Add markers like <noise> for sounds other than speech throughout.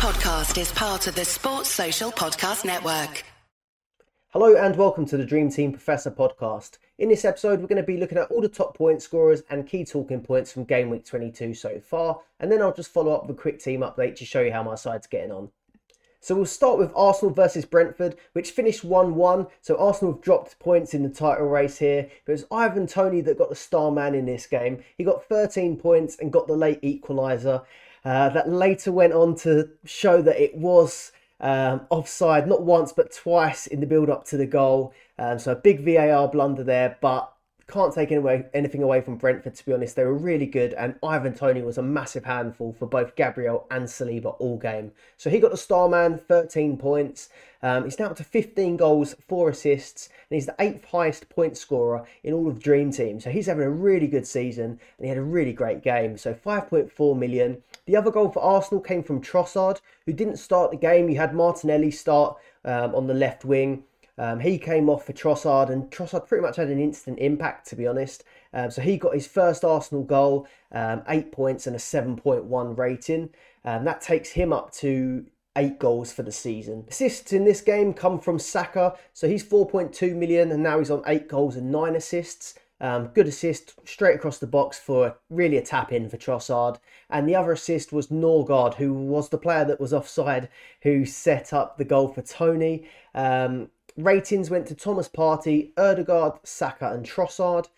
podcast is part of the Sports Social Podcast Network. Hello and welcome to the Dream Team Professor podcast. In this episode, we're going to be looking at all the top point scorers and key talking points from game week 22 so far, and then I'll just follow up with a quick team update to show you how my side's getting on. So we'll start with Arsenal versus Brentford, which finished 1 1. So Arsenal have dropped points in the title race here. It was Ivan Toney that got the star man in this game. He got 13 points and got the late equaliser. Uh, that later went on to show that it was um, offside, not once but twice in the build up to the goal. Um, so a big VAR blunder there, but can't take away, anything away from Brentford, to be honest. They were really good, and Ivan Toney was a massive handful for both Gabriel and Saliba all game. So he got the star man, 13 points. Um, he's now up to 15 goals, 4 assists, and he's the eighth highest point scorer in all of Dream Team. So he's having a really good season, and he had a really great game. So 5.4 million. The other goal for Arsenal came from Trossard, who didn't start the game. You had Martinelli start um, on the left wing. Um, he came off for Trossard, and Trossard pretty much had an instant impact, to be honest. Um, so he got his first Arsenal goal, um, eight points and a 7.1 rating. Um, that takes him up to eight goals for the season. Assists in this game come from Saka, so he's 4.2 million, and now he's on eight goals and nine assists. Um, good assist straight across the box for really a tap in for Trossard. And the other assist was Nørgaard, who was the player that was offside, who set up the goal for Toney. Um, Ratings went to Thomas Partey, Ødegaard, Saka, and Trossard.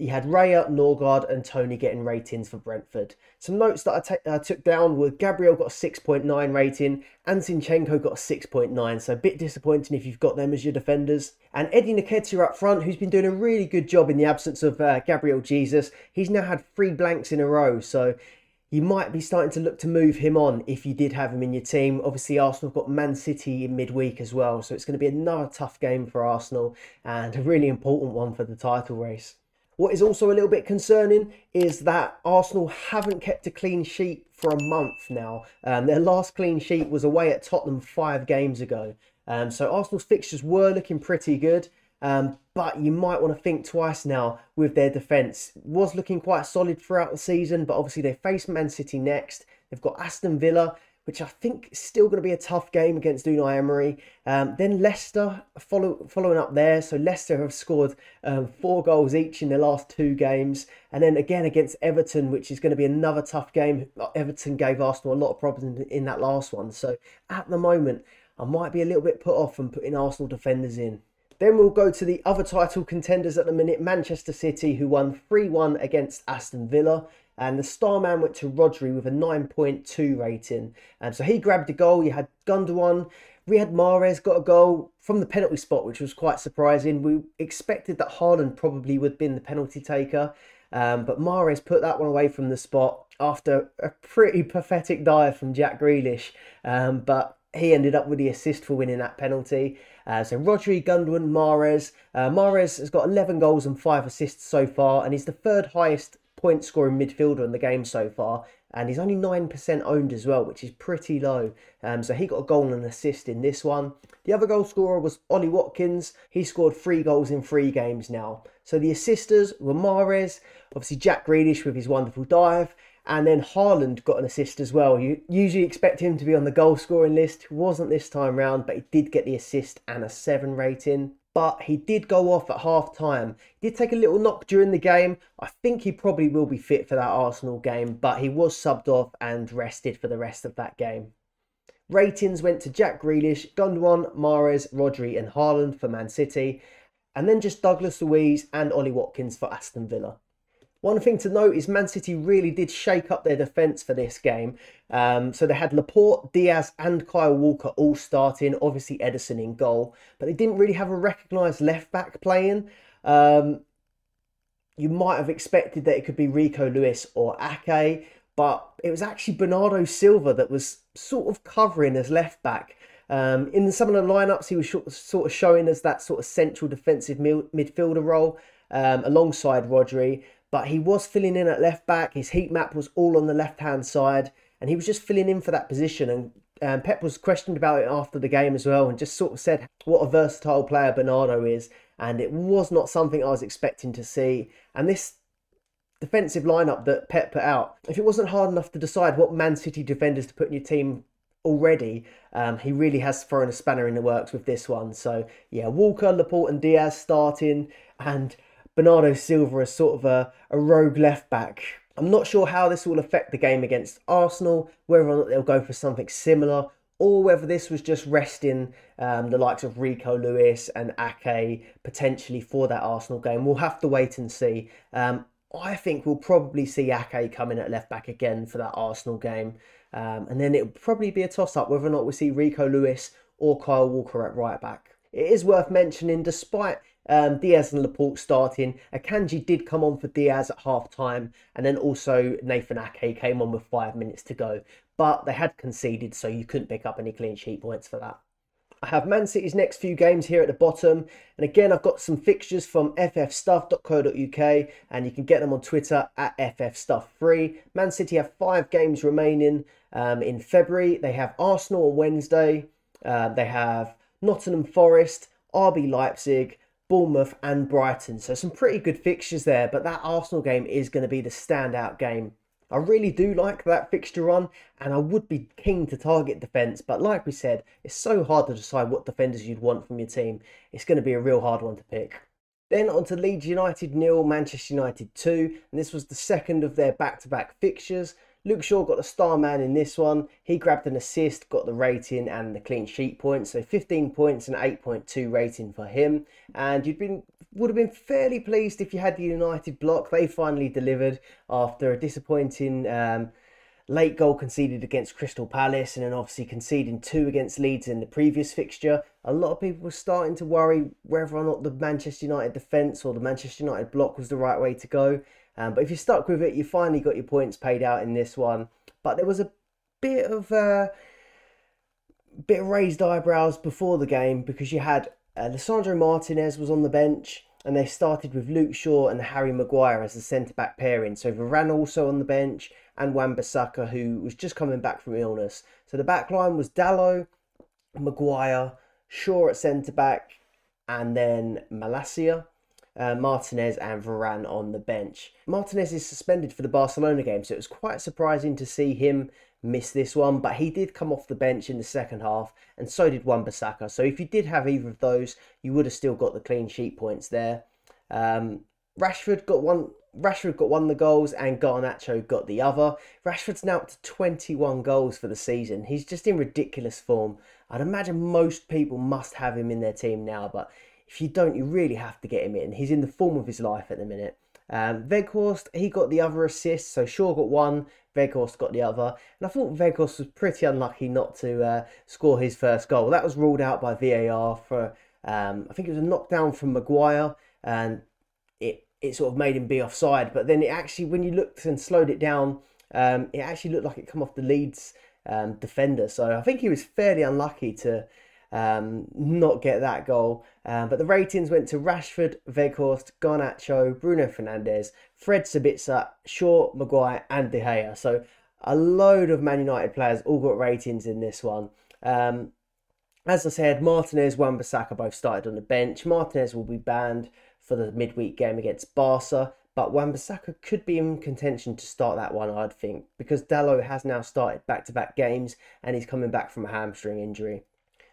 You had Raya, Nørgaard, and Toney getting ratings for Brentford. Some notes that I took down were Gabriel got a 6.9 rating, and Zinchenko got a 6.9, so a bit disappointing if you've got them as your defenders. And Eddie Nketiah up front, who's been doing a really good job in the absence of uh, Gabriel Jesus. He's now had three blanks in a row, so you might be starting to look to move him on if you did have him in your team. Obviously, Arsenal have got Man City in midweek as well, so it's going to be another tough game for Arsenal and a really important one for the title race. What is also a little bit concerning is that Arsenal haven't kept a clean sheet for a month now. Um, their last clean sheet was away at Tottenham five games ago. Um, so Arsenal's fixtures were looking pretty good. Um, but you might want to think twice now with their defence. Was looking quite solid throughout the season, but obviously they face Man City next. They've got Aston Villa, which I think is still going to be a tough game against Unai Emery. Um, then Leicester follow, following up there. So Leicester have scored um, four goals each in their last two games. And then again against Everton, which is going to be another tough game. Everton gave Arsenal a lot of problems in that last one. So at the moment, I might be a little bit put off from putting Arsenal defenders in. Then we'll go to the other title contenders at the minute Manchester City, who won 3 1 against Aston Villa. And the star man went to Rodri with a 9.2 rating. Um, so he grabbed a goal. You had Gundogan. Riyad Mahrez got a goal from the penalty spot, which was quite surprising. We expected that Haaland probably would have been the penalty taker. Um, but Mahrez put that one away from the spot after a pretty pathetic dive from Jack Grealish. Um, but he ended up with the assist for winning that penalty. Uh, so Rodri, Gundogan, Mahrez. Uh, Mahrez has got 11 goals and 5 assists so far, and he's the third highest point scoring midfielder in the game so far. And he's only 9% owned as well, which is pretty low. Um, so he got a goal and an assist in this one. The other goal scorer was Ollie Watkins. He scored three goals in three games now. So the assisters were Mahrez, obviously Jack Grealish with his wonderful dive, and then Haaland got an assist as well. You usually expect him to be on the goal scoring list. Wasn't this time round, but he did get the assist and a 7 rating. But he did go off at half time. He did take a little knock during the game. I think he probably will be fit for that Arsenal game, but he was subbed off and rested for the rest of that game. Ratings went to Jack Grealish, Gundogan, Mahrez, Rodri, and Haaland for Man City, and then just Douglas Luiz and Ollie Watkins for Aston Villa. One thing to note is Man City really did shake up their defence for this game. Um, so they had Laporte, Dias, and Kyle Walker all starting, obviously Ederson in goal, but they didn't really have a recognised left back playing. Um, you might have expected that it could be Rico Lewis or Ake, but it was actually Bernardo Silva that was sort of covering as left back. Um, in some of the lineups, he was sort of showing us that sort of central defensive midfielder role um, alongside Rodri but he was filling in at left back. His heat map was all on the left hand side, and he was just filling in for that position. And um, Pep was questioned about it after the game as well, and just sort of said what a versatile player Bernardo is. And it was not something I was expecting to see. And this defensive lineup that Pep put out, if it wasn't hard enough to decide what Man City defenders to put in your team already, um, he really has thrown a spanner in the works with this one. So yeah, Walker, Laporte, and Dias starting, and Bernardo Silva as sort of a, a rogue left back. I'm not sure how this will affect the game against Arsenal, whether or not they'll go for something similar, or whether this was just resting um, the likes of Rico Lewis and Ake potentially for that Arsenal game. We'll have to wait and see. Um, I think we'll probably see Ake come in at left back again for that Arsenal game. Um, and then it'll probably be a toss up whether or not we see Rico Lewis or Kyle Walker at right back. It is worth mentioning, despite um, Dias and Laporte starting, Akanji did come on for Dias at half time, and then also Nathan Ake came on with five minutes to go. But they had conceded, so you couldn't pick up any clean sheet points for that. I have Man City's next few games here at the bottom. And again, I've got some fixtures from ffstuff.co.uk and you can get them on Twitter at ffstuff3. Man City have five games remaining um, in February. They have Arsenal on Wednesday. Uh, they have Nottingham Forest, RB Leipzig, Bournemouth and Brighton. So some pretty good fixtures there. But that Arsenal game is going to be the standout game I really do like that fixture run, and I would be keen to target defence. But like we said, it's so hard to decide what defenders you'd want from your team. It's going to be a real hard one to pick. Then on to Leeds United nil, Manchester United 2, and this was the second of their back to back fixtures. Luke Shaw got the star man in this one. He grabbed an assist, got the rating and the clean sheet points. So 15 points and 8.2 rating for him. And you'd been would have been fairly pleased if you had the United block. They finally delivered after a disappointing um, late goal conceded against Crystal Palace and then obviously conceding two against Leeds in the previous fixture. A lot of people were starting to worry whether or not the Manchester United defence or the Manchester United block was the right way to go. Um, but if you stuck with it, you finally got your points paid out in this one. But there was a bit of uh, bit of raised eyebrows before the game because you had uh, Lisandro Martinez was on the bench and they started with Luke Shaw and Harry Maguire as the centre back pairing. So Varane also on the bench and Wan-Bissaka who was just coming back from illness. So the back line was Dalot, Maguire, Shaw at centre back, and then Malacia uh, Martinez and Varane on the bench. Martinez is suspended for the Barcelona game, so it was quite surprising to see him miss this one, but he did come off the bench in the second half, and so did Wan-Bissaka. So if you did have either of those, you would have still got the clean sheet points there. Um, Rashford got one. Rashford got one of the goals and Garnacho got the other. Rashford's now up to 21 goals for the season. He's just in ridiculous form. I'd imagine most people must have him in their team now, but if you don't, you really have to get him in. He's in the form of his life at the minute. Um, Weghorst, he got the other assist, so Shaw got one, Weghorst got the other. And I thought Weghorst was pretty unlucky not to uh, score his first goal. That was ruled out by VAR for, um, I think it was a knockdown from Maguire, and it, it sort of made him be offside. But then it actually, when you looked and slowed it down, um, it actually looked like it come off the Leeds um, defender. So I think he was fairly unlucky to um, not get that goal. Um, but the ratings went to Rashford, Weghorst, Garnacho, Bruno Fernandes, Fred Sabitzer, Shaw, Maguire, and De Gea. So a load of Man United players all got ratings in this one. Um, as I said, Martinez, Wan-Bissaka both started on the bench. Martinez will be banned for the midweek game against Barca, but Wan-Bissaka could be in contention to start that one, I'd think, because Dalot has now started back-to-back games and he's coming back from a hamstring injury.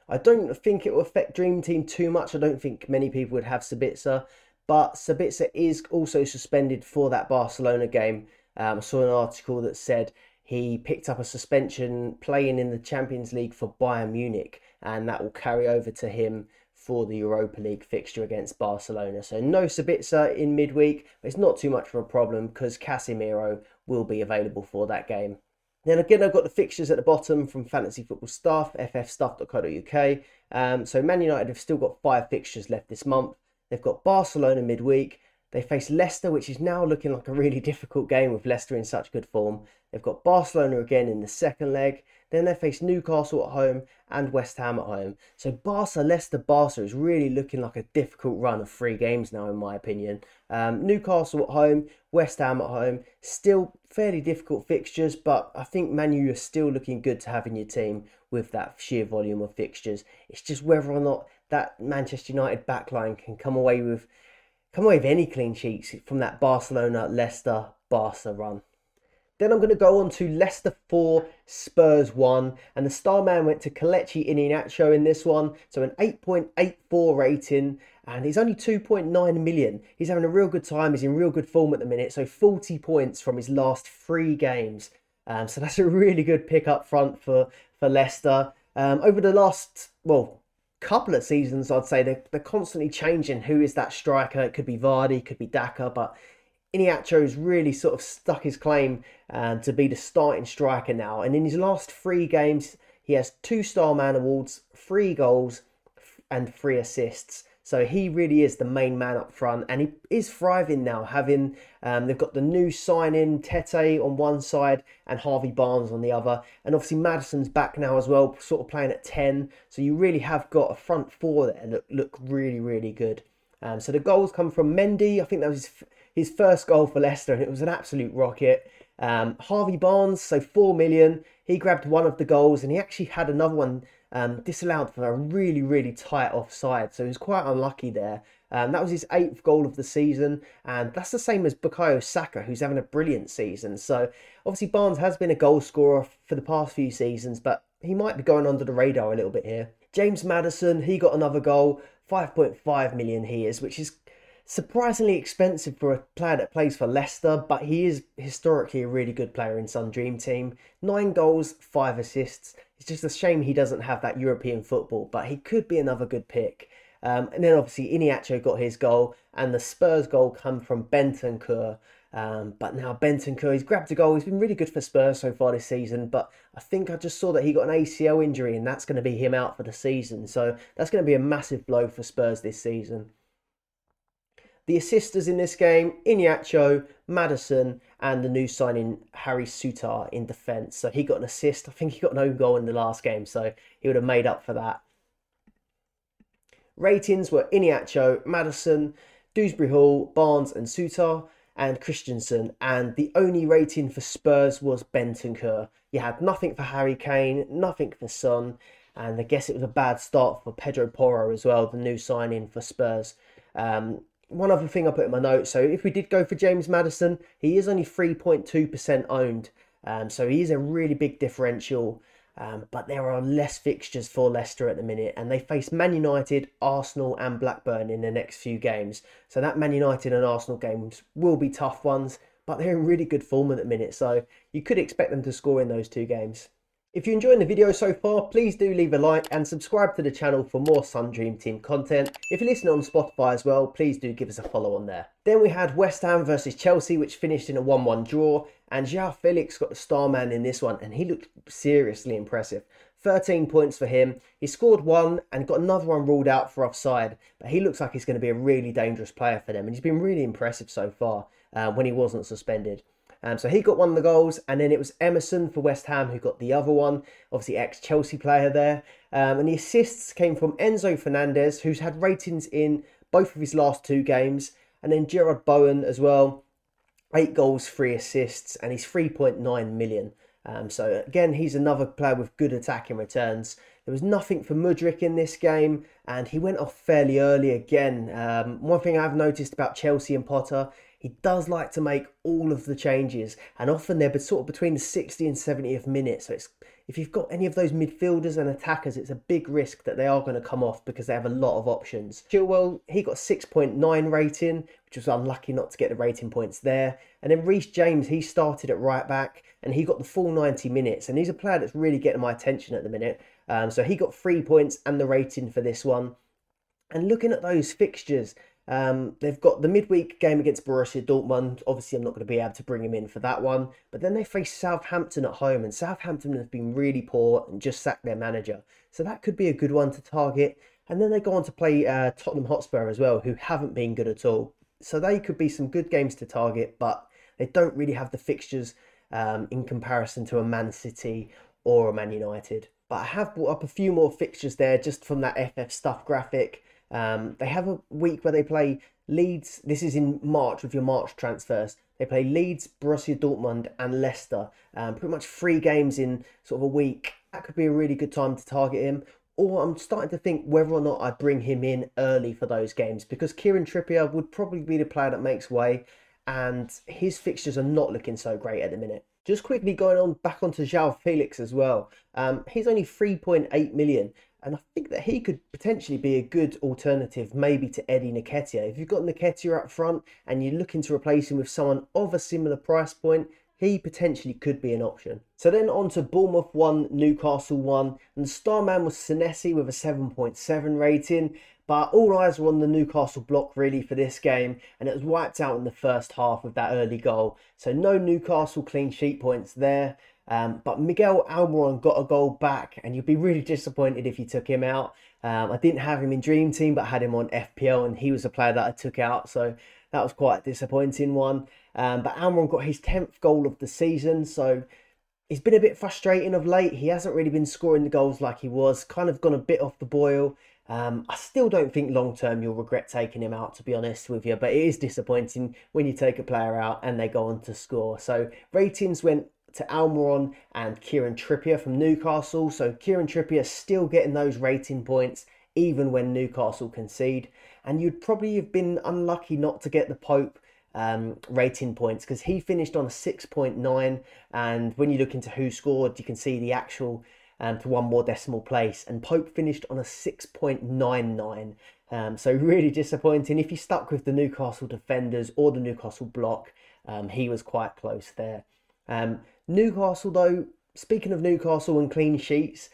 I don't think it will affect Dream Team too much. I don't think many people would have Sabitzer, but Sabitzer is also suspended for that Barcelona game. Um, I saw an article that said he picked up a suspension playing in the Champions League for Bayern Munich, and that will carry over to him for the Europa League fixture against Barcelona. So no Sabitzer in midweek, but it's not too much of a problem because Casemiro will be available for that game. Then again, I've got the fixtures at the bottom from Fantasy Football Stuff, ffstuff.co.uk. Um, so Man United have still got five fixtures left this month. They've got Barcelona midweek. They face Leicester, which is now looking like a really <laughs> difficult game with Leicester in such good form. They've got Barcelona again in the second leg. Then they face Newcastle at home and West Ham at home. So Barca, Leicester, Barca is really looking like a difficult run of three games now, in my opinion. Um, Newcastle at home, West Ham at home, still fairly difficult fixtures, but I think Manu are still looking good to have in your team with that sheer volume of fixtures. It's just whether or not that Manchester United backline can come away with come away with any clean sheets from that Barcelona, Leicester, Barca run. Then I'm going to go on to Leicester 4, Spurs 1. And the star man went to Kelechi Iheanacho in this one. So an 8.84 rating. And he's only 2.9 million. He's having a real good time. He's in real good form at the minute. So 40 points from his last three games. Um, so <laughs> that's a really good pick up front for, for Leicester. Um, over the last, well, couple of seasons, I'd say they're, they're constantly changing who is that striker. It could be Vardy, could be Daka, but Iheanacho's really sort of stuck his claim um, to be the starting striker now. And in his last three games, he has two Star Man awards, three goals, and three assists. So he really is the main man up front, and he is thriving now. Having um, they've got the new signing Tete on one side and Harvey Barnes on the other, and obviously Maddison's back now as well, sort of playing at ten. So you really have got a front four there that look really really good. Um, so the goals come from Mendy. I think that was his, his first goal for Leicester, and it was an absolute rocket. Um, Harvey Barnes, so four million. He grabbed one of the goals, and he actually had another one um, disallowed for a really, really tight offside. So he was quite unlucky there. Um, that was his eighth goal of the season, and that's the same as Bukayo Saka, who's having a brilliant season. So obviously Barnes has been a goal scorer for the past few seasons, but he might be going under the radar a little bit here. James Maddison, he got another goal, 5.5 million he is, which is surprisingly expensive for a player that plays for Leicester, but he is historically a really good player in Sun Dream Team. Nine goals, five assists. It's just a shame he doesn't have that European football, but he could be another good pick. Um, and then obviously Iheanacho got his goal, and the Spurs goal come from Bentancur. Um, but now Bentancur, he's grabbed a goal. He's been really good for Spurs so far this season. But I think I just saw that he got an ACL injury, and that's going to be him out for the season. So that's going to be a massive blow for Spurs this season. The assisters in this game, Iheanacho, Maddison, and the new signing Harry Souttar in defence. So he got an assist. I think he got no goal in the last game, so he would have made up for that. Ratings were Iheanacho, Maddison, Dewsbury Hall, Barnes, and Souttar, and Kristiansen. And the only rating for Spurs was Bentancur. You had nothing for Harry Kane, nothing for Son, and I guess it was a bad start for Pedro Porro as well, the new signing for Spurs. Um, one other thing I put in my notes. So if we did go for James Maddison, he is only 3.2% owned. Um, so he is a really big differential. Um, but there are less fixtures for Leicester at the minute, and they face Man United, Arsenal, and Blackburn in the next few games. So that Man United and Arsenal games will be tough ones, but they're in really good form at the minute. So you could expect them to score in those two games. If you're enjoying the video so far, please do leave a like and subscribe to the channel for more Sun Dream Team content. If you're listening on Spotify as well, please do give us a follow on there. Then we had West Ham versus Chelsea, which finished in a 1-1 draw, and Joao Felix got the star man in this one, and he looked seriously impressive. 13 points for him. He scored one and got another one ruled out for offside, but he looks like he's going to be a really dangerous player for them, and he's been really impressive so far uh, when he wasn't suspended. Um, so he got one of the goals, and then it was Emerson for West Ham who got the other one. Obviously, ex Chelsea player there. Um, and the assists came from Enzo Fernandez, who's had ratings in both of his last two games, and then Jarrod Bowen as well. Eight goals, three assists, and he's 3.9 million. Um, so again, he's another player with good attacking returns. There was nothing for Mudryk in this game, and he went off fairly early again. Um, one thing I've noticed about Chelsea and Potter he does like to make all of the changes, and often they're sort of between the 60 and 70th minute. So it's if you've got any of those midfielders and attackers, it's a big risk that they are going to come off because they have a lot of options. Chilwell, he got 6.9 rating, which was unlucky not to get the rating points there. And then Reece James, he started at right back and he got the full 90 minutes. And he's a player that's really getting my attention at the minute. Um, so he got three points and the rating for this one. And looking at those fixtures, um, they've got the midweek game against Borussia Dortmund. Obviously, I'm not going to be able to bring him in for that one. But then they face Southampton at home, and Southampton have been really poor and just sacked their manager. So that could be a good one to target. And then they go on to play uh, Tottenham Hotspur as well, who haven't been good at all. So they could be some good games to target, but they don't really have the fixtures um, in comparison to a Man City or a Man United. But I have brought up a few more fixtures there just from that FF stuff graphic. Um, they have a week where they play Leeds. This is in March with your March transfers. They play Leeds, Borussia Dortmund, and Leicester. Um, pretty much three games in sort of a week. That could be a really good time to target him. Or I'm starting to think whether or not I bring him in early for those games because Kieran Trippier would probably be the player that makes way, and his fixtures are not looking so great at the minute. Just quickly going on back onto João Felix as well. Um, he's only 3.8 million, and I think that he could potentially be a good alternative, maybe to Eddie Nketiah. If you've got Nketiah up front and you're looking to replace him with someone of a similar price point, he potentially could be an option. So then on to Bournemouth 1, Newcastle 1, and the star man was Senesi with a 7.7 rating. But all eyes were on the Newcastle block really for this game, and it was wiped out in the first half with that early goal. So no Newcastle clean sheet points there. Um, but Miguel Almiron got a goal back, and you'd be really disappointed if you took him out. Um, I didn't have him in Dream Team, but had him on FPL, and he was a player that I took out. So that was quite a disappointing one. Um, but Almiron got his 10th goal of the season, so it's been a bit frustrating of late. He hasn't really been scoring the goals like he was, kind of gone a bit off the boil. Um, I still don't think long term you'll regret taking him out, to be honest with you, but it is disappointing when you take a player out and they go on to score. So ratings went to Almiron and Kieran Trippier from Newcastle. So Kieran Trippier still getting those rating points even when Newcastle concede. And you'd probably have been unlucky not to get the Pope um, rating points because he finished on a 6.9. And when you look into who scored, you can see the actual um, to one more decimal place. And Pope finished on a 6.99. Um, so <laughs> really disappointing. If you stuck with the Newcastle defenders or the Newcastle block, um, he was quite close there. Um, Newcastle, though, speaking of Newcastle and clean sheets,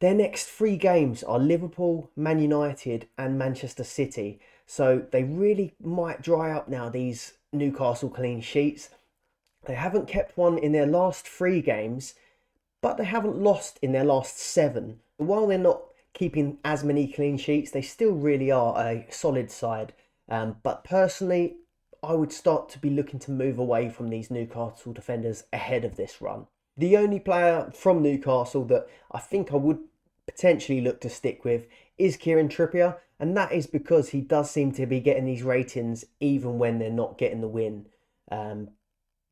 their next three games are Liverpool, Man United, and Manchester City. So they really might dry up now, these Newcastle clean sheets. They haven't kept one in their last three games, but they haven't lost in their last seven. While they're not keeping as many clean sheets, they still really are a solid side. Um, but personally, I would start to be looking to move away from these Newcastle defenders ahead of this run. The only player from Newcastle that I think I would potentially look to stick with is Kieran Trippier, and that is because he does seem to be getting these ratings even when they're not getting the win. Um,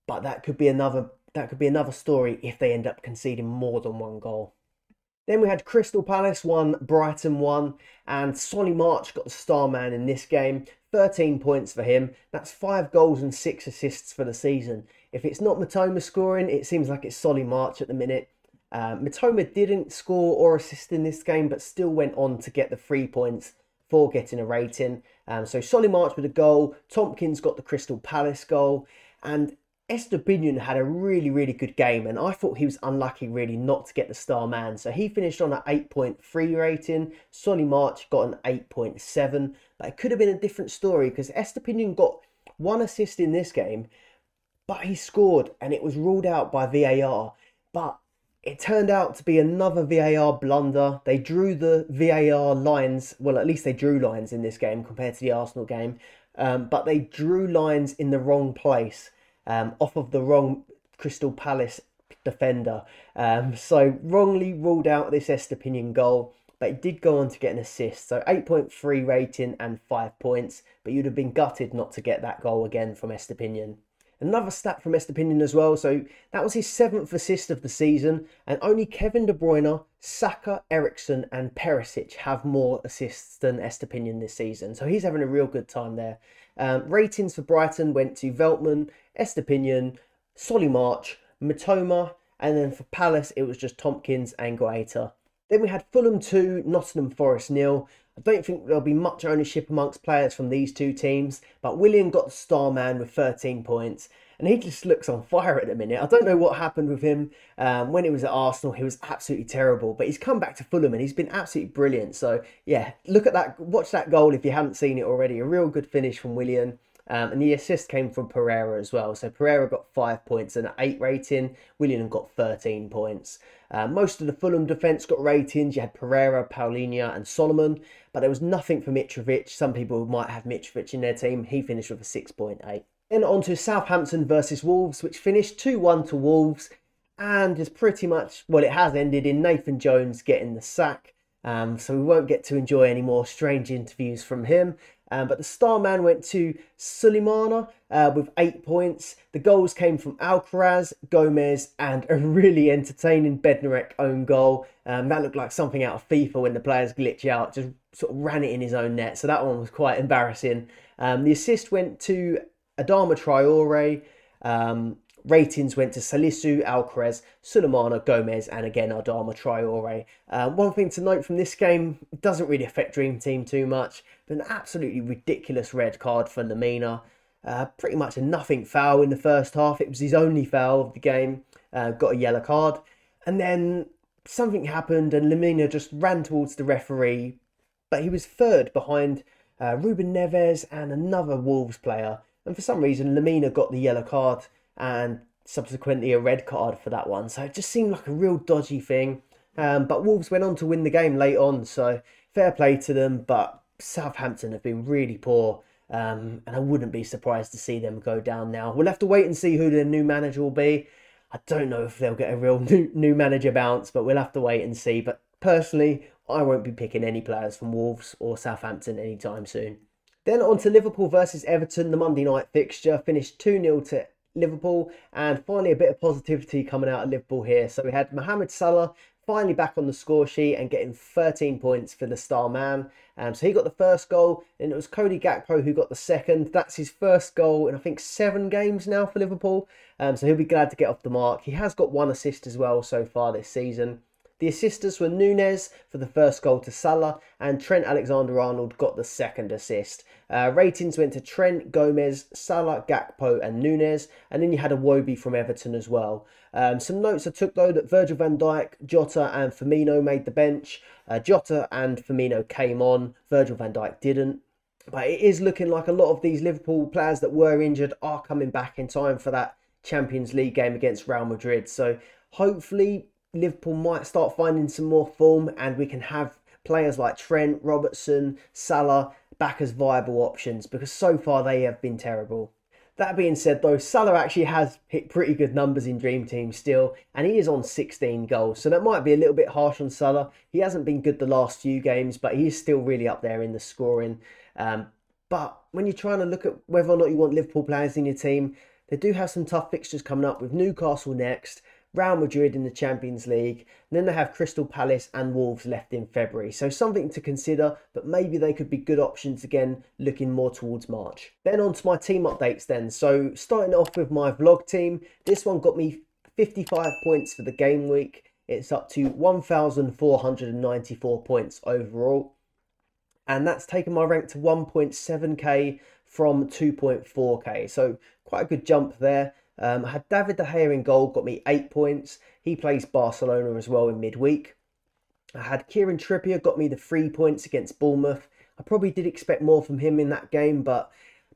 but that could be another that could be another story if they end up conceding more than one goal. Then we had Crystal Palace 1, Brighton 1, and Solly March got the star man in this game. 13 points for him. That's 5 goals and 6 assists for the season. If it's not Mitoma scoring, it seems like it's Solly March at the minute. Uh, Mitoma didn't score or assist in this game, but still went on to get the three points for getting a rating. Um, so Solly March with a goal. Tomkins got the Crystal Palace goal. And Estupiñán had a really, really good game, and I thought he was unlucky really not to get the star man. So he finished on an 8.3 rating. Solly March got an 8.7, but it could have been a different story because Estupiñán got one assist in this game, but he scored and it was ruled out by VAR. But it turned out to be another VAR blunder. They drew the VAR lines, well, at least they drew lines in this game compared to the Arsenal game, um, but they drew lines in the wrong place um, off of the wrong Crystal Palace defender. Um, so wrongly ruled out this Estupiñán goal, but he did go on to get an assist. So 8.3 rating and 5 points, but you'd have been gutted not to get that goal again from Estupiñán. Another stat from Estupiñán as well. So that was his seventh assist of the season, and only Kevin De Bruyne, Saka, Eriksen, and Perisic have more assists than Estupiñán this season. So he's having a real good time there. Um, ratings for Brighton went to Veltman, Estupiñán, Solly March, Mitoma, and then for Palace it was just Tomkins and Guaita. Then we had Fulham 2, Nottingham Forest nil. I don't think there'll be much ownership amongst players from these two teams, but Willian got the star man with 13 points, and he just looks on fire at the minute. I don't know what happened with him um, when he was at Arsenal. He was absolutely terrible, but he's come back to Fulham and he's been absolutely brilliant. So yeah, look at that, watch that goal if you haven't seen it already. A real good finish from Willian. Um, and the assist came from Pereira as well. So Pereira got five points and an eight rating. Willian got 13 points. Uh, most of the Fulham defence got ratings. You had Pereira, Palhinha, and Solomon, but there was nothing for Mitrovic. Some people might have Mitrovic in their team. He finished with a 6.8. Then on to Southampton versus Wolves, which finished 2 1 to Wolves and is pretty much, well, it has ended in Nathan Jones getting the sack. Um, so we won't get to enjoy any more strange interviews from him. Um, but the star man went to Sulemana uh, with eight points. The goals came from Alcaraz, Gomez, and a really entertaining Bednarek own goal. Um, that looked like something out of FIFA when the players glitch out, just sort of ran it in his own net. So that one was quite embarrassing. Um, the assist went to Adama Traore, um, ratings went to Salisu, Alcaraz, Sulemana, Gomez, and again Adama Traore. Uh, one thing to note from this game doesn't really affect Dream Team too much, but an absolutely ridiculous red card for Lemina. Uh, pretty much a nothing foul in the first half. It was his only foul of the game. Uh, got a yellow card, and then something happened, and Lemina just ran towards the referee, but he was third behind uh, Ruben Neves and another Wolves player. And for some reason, Lemina got the yellow card and subsequently a red card for that one. So it just seemed like a real dodgy thing. Um, but Wolves went on to win the game late on, so fair play to them. But Southampton have been really poor, um, and I wouldn't be surprised to see them go down now. We'll have to wait and see who their new manager will be. I don't know if they'll get a real <laughs> new, new manager bounce, but we'll have to wait and see. But personally, I won't be picking any players from Wolves or Southampton anytime soon. Then on to Liverpool versus Everton, the Monday night fixture finished 2 0 to Liverpool, and finally a bit of positivity coming out of Liverpool here. So we had Mohamed Salah finally back on the score sheet and getting 13 points for the star man. Um, so he got the first goal, and it was Cody Gakpo who got the second. That's his first goal in I think seven games now for Liverpool. Um, so he'll be glad to get off the mark. He has got one assist as well so far this season. The assisters were Nunez for the first goal to Salah, and Trent Alexander Arnold got the second assist. Uh, ratings went to Trent, Gomez, Salah, Gakpo, and Nunez, and then you had Iwobi from Everton as well. Um, some notes I took though that Virgil van Dijk, Jota, and Firmino made the bench. Uh, Jota and Firmino came on, Virgil van Dijk didn't. But it is looking like a lot of these Liverpool players that were injured are coming back in time for that Champions League game against Real Madrid. So hopefully Liverpool might start finding some more form and we can have players like Trent, Robertson, Salah back as viable options because so far they have been terrible. That being said, though, Salah actually has hit pretty good numbers in Dream Team still, and he is on 16 goals. So that might be a little bit harsh on Salah. He hasn't been good the last few games, but he is still really up there in the scoring. Um, but when you're trying to look at whether or not you want Liverpool players in your team, they do have some tough fixtures coming up with Newcastle next, Real Madrid in the Champions League, and then they have Crystal Palace and Wolves left in February. So something to consider, but maybe they could be good options again, looking more towards March. Then on to my team updates then. So starting off with my vlog team, this one got me 55 points for the game week. It's up to 1,494 points overall. And that's taken my rank to 1.7k from 2.4k. So quite a good jump there. Um, I had David De Gea in goal, got me eight points. He plays Barcelona as well in midweek. I had Kieran Trippier, got me the three points against Bournemouth. I probably did expect more from him in that game, but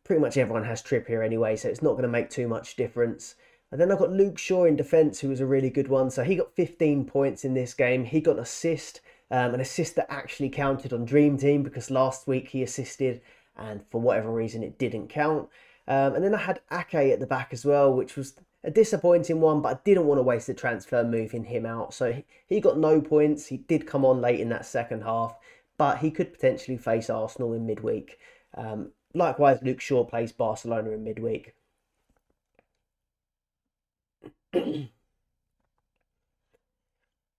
pretty much everyone has Trippier anyway, so it's not going to make too much difference. And then I've got Luke Shaw in defence, who was a really good one. So he got 15 points in this game. He got an assist, um, an assist that actually counted on Dream Team because last week he assisted, and for whatever reason it didn't count. Um, and then I had Ake at the back as well, which was a disappointing one, but I didn't want to waste the transfer moving him out. So he, he got no points. He did come on late in that second half, but he could potentially face Arsenal in midweek. Um, likewise, Luke Shaw plays Barcelona in midweek. <clears throat>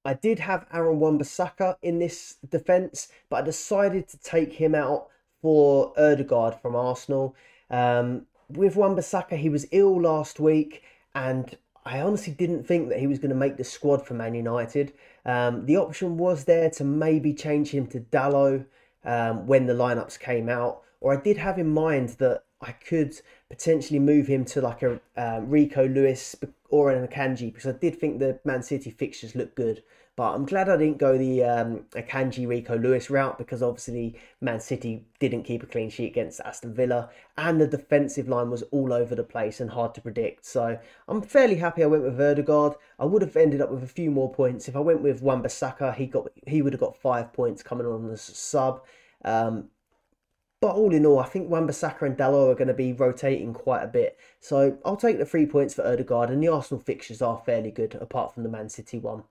I did have Aaron Wan-Bissaka in this defence, but I decided to take him out for Odegaard from Arsenal. Um, with Wan-Bissaka, he was ill last week, and I honestly didn't think that he was going to make the squad for Man United. Um, the option was there to maybe change him to Dalot um, when the lineups came out, or I did have in mind that I could potentially move him to like a uh, Rico Lewis or an Akanji because I did think the Man City fixtures looked good. But I'm glad I didn't go the um, Akanji Rico Lewis route because obviously Man City didn't keep a clean sheet against Aston Villa and the defensive line was all over the place and hard to predict. So I'm fairly happy I went with Odegaard. I would have ended up with a few more points if I went with Wan-Bissaka. He got he would have got five points coming on as a sub. Um, but all in all, I think Wan-Bissaka and Dalot are going to be rotating quite a bit. So I'll take the three points for Odegaard, and the Arsenal fixtures are fairly good, apart from the Man City one.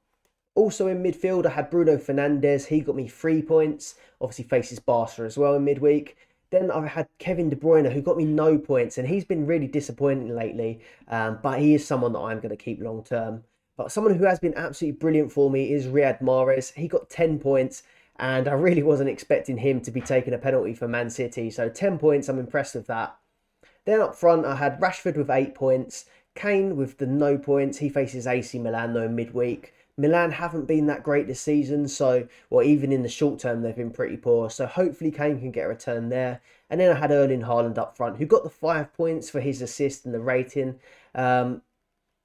Also in midfield, I had Bruno Fernandes. He got me three points. Obviously faces Barca as well in midweek. Then I've had Kevin De Bruyne, who got me no points, and he's been really disappointing lately. Um, but he is someone that I'm going to keep long term. But someone who has been absolutely brilliant for me is Riyad Mahrez. He got 10 points, and I really wasn't expecting him to be taking a penalty for Man City. So 10 points, I'm impressed with that. Then up front, I had Rashford with 8 points, Kane with the no points. He faces AC Milan though midweek. Milan haven't been that great this season, so well, even in the short term they've been pretty poor. So hopefully Kane can get a return there. And then I had Erling Haaland up front, who got the five points for his assist and the rating. Um,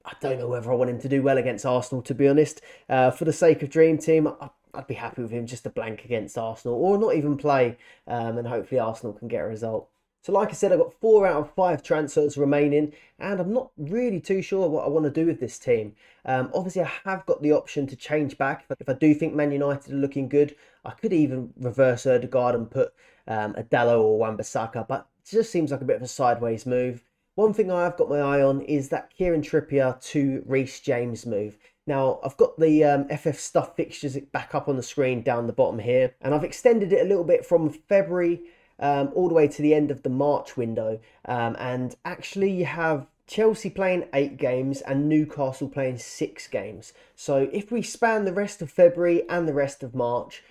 I don't know whether I want him to do well against Arsenal, to be honest. Uh, for the sake of Dream Team, I, would be happy with him just to blank against Arsenal, or not even play, um, and hopefully Arsenal can get a result. So, like I said, I've got four out of five transfers remaining, and I'm not really too sure what I want to do with this team. Um, obviously, I have got the option to change back. If I do think Man United are looking good, I could even reverse Ødegaard and put um, a or Wan-Bissaka, but it just seems like a bit of a sideways move. One thing I have got my eye on is that Kieran Trippier to Reece James move. Now, I've got the um, FF stuff fixtures back up on the screen down the bottom here, and I've extended it a little bit from February um, all the way to the end of the March window. Um, and actually, you have Chelsea playing eight games and Newcastle playing six games. So if we span the rest of February and the rest of March,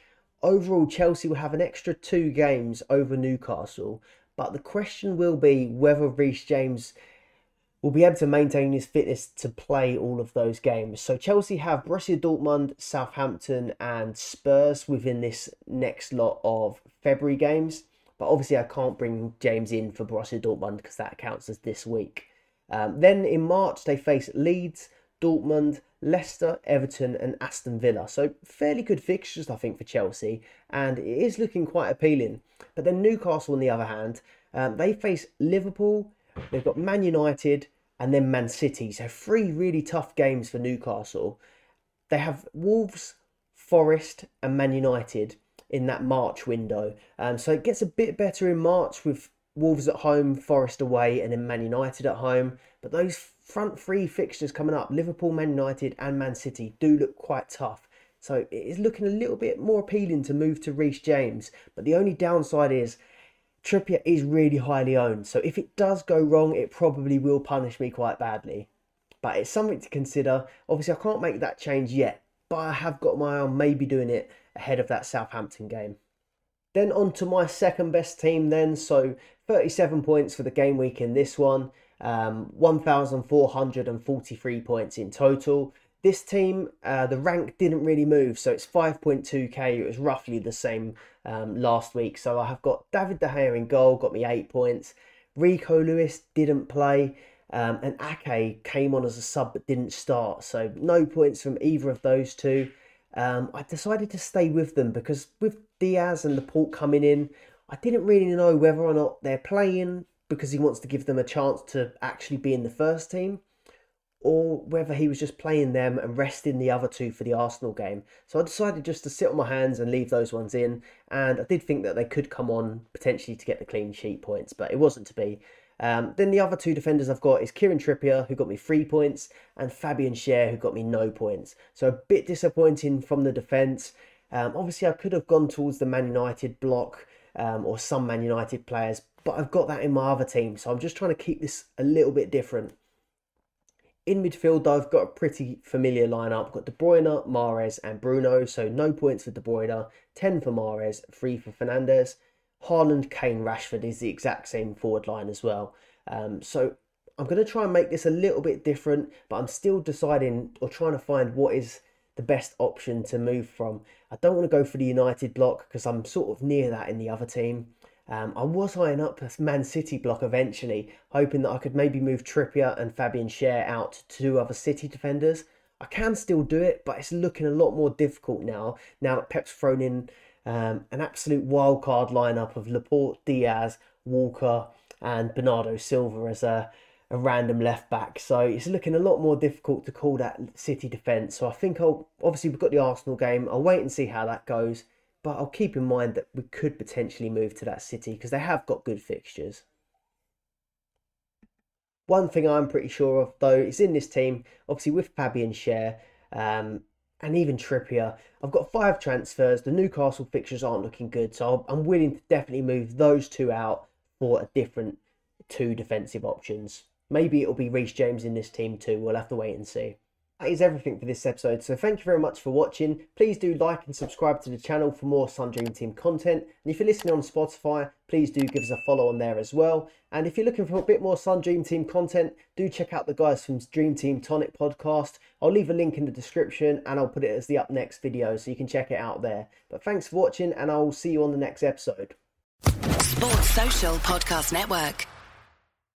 overall Chelsea will have an extra two games over Newcastle. But the question will be whether Reece James will be able to maintain his fitness to play all of those games. So Chelsea have Borussia Dortmund, Southampton, and Spurs within this next lot of February games. But obviously, I can't bring James in for Borussia Dortmund because that counts as this week. Um, then in March, they face Leeds, Dortmund, Leicester, Everton, and Aston Villa. So fairly good fixtures, I think, for Chelsea, and it is looking quite appealing. But then Newcastle, on the other hand, um, they face Liverpool. They've got Man United and then Man City. So three really tough games for Newcastle. They have Wolves, Forest, and Man United in that March window. Um, so it gets a bit better in March with Wolves at home, Forest away, and then Man United at home. But those front three fixtures coming up, Liverpool, Man United, and Man City, do look quite tough. So it is looking a little bit more appealing to move to Reece James. But the only downside is Trippier is really highly owned. So if it does go wrong, it probably will punish me quite badly. But it's something to consider. Obviously, I can't make that change yet, but I have got my eye on maybe doing it ahead of that Southampton game. Then on to my second best team then. So 37 points for the game week in this one. Um, 1,443 points in total. This team, uh, the rank didn't really move, so it's 5.2k. It was roughly the same um, last week. So I have got David De Gea in goal, got me eight points. Rico Lewis didn't play, um, and Ake came on as a sub but didn't start. So no points from either of those two um, I decided to stay with them because with Dias and Laporte coming in, I didn't really know whether or not they're playing because he wants to give them a chance to actually be in the first team or whether he was just playing them and resting the other two for the Arsenal game. So I decided just to sit on my hands and leave those ones in. And I did think that they could come on potentially to get the clean sheet points, but it wasn't to be. Um, then the other two defenders I've got is Kieran Trippier, who got me three points, and Fabian Schär, who got me no points. So a bit disappointing from the defence. Um, obviously, I could have gone towards the Man United block um, or some Man United players, but I've got that in my other team. So I'm just trying to keep this a little bit different. In midfield, I've got a pretty familiar lineup. I've got De Bruyne, Mahrez, and Bruno. So no points for De Bruyne, 10 for Mahrez, 3 for Fernandes. Haaland, Kane, Rashford is the exact same forward line as well. Um, so I'm going to try and make this a little bit different, but I'm still deciding or trying to find what is the best option to move from. I don't want to go for the United block because I'm sort of near that in the other team. Um, I was eyeing up a Man City block eventually, hoping that I could maybe move Trippier and Fabian Schär out to two other City defenders. I can still do it, but it's looking a lot more difficult now. Now that Pep's thrown in um, an absolute wild card lineup of Laporte, Dias, Walker, and Bernardo Silva as a, a random left back. So it's looking a lot more difficult to call that City defence. So I think I'll obviously we've got the Arsenal game. I'll wait and see how that goes. But I'll keep in mind that we could potentially move to that City because they have got good fixtures. One thing I'm pretty sure of though is in this team, obviously with Fabian Schär, um, and even Trippier. I've got five transfers. The Newcastle fixtures aren't looking good, so I'm willing to definitely move those two out for a different two defensive options. Maybe it'll be Reece James in this team too. We'll have to wait and see. That is everything for this episode, so thank you very much for watching. Please do like and subscribe to the channel for more Sun Dream Team content. And if you're listening on Spotify, please do give us a follow on there as well. And if you're looking for a bit more Sun Dream Team content, do check out the guys from Dream Team Tonic podcast. I'll leave a link in the description and I'll put it as the up next video so you can check it out there. But thanks for watching and I'll see you on the next episode. Sports Social Podcast Network.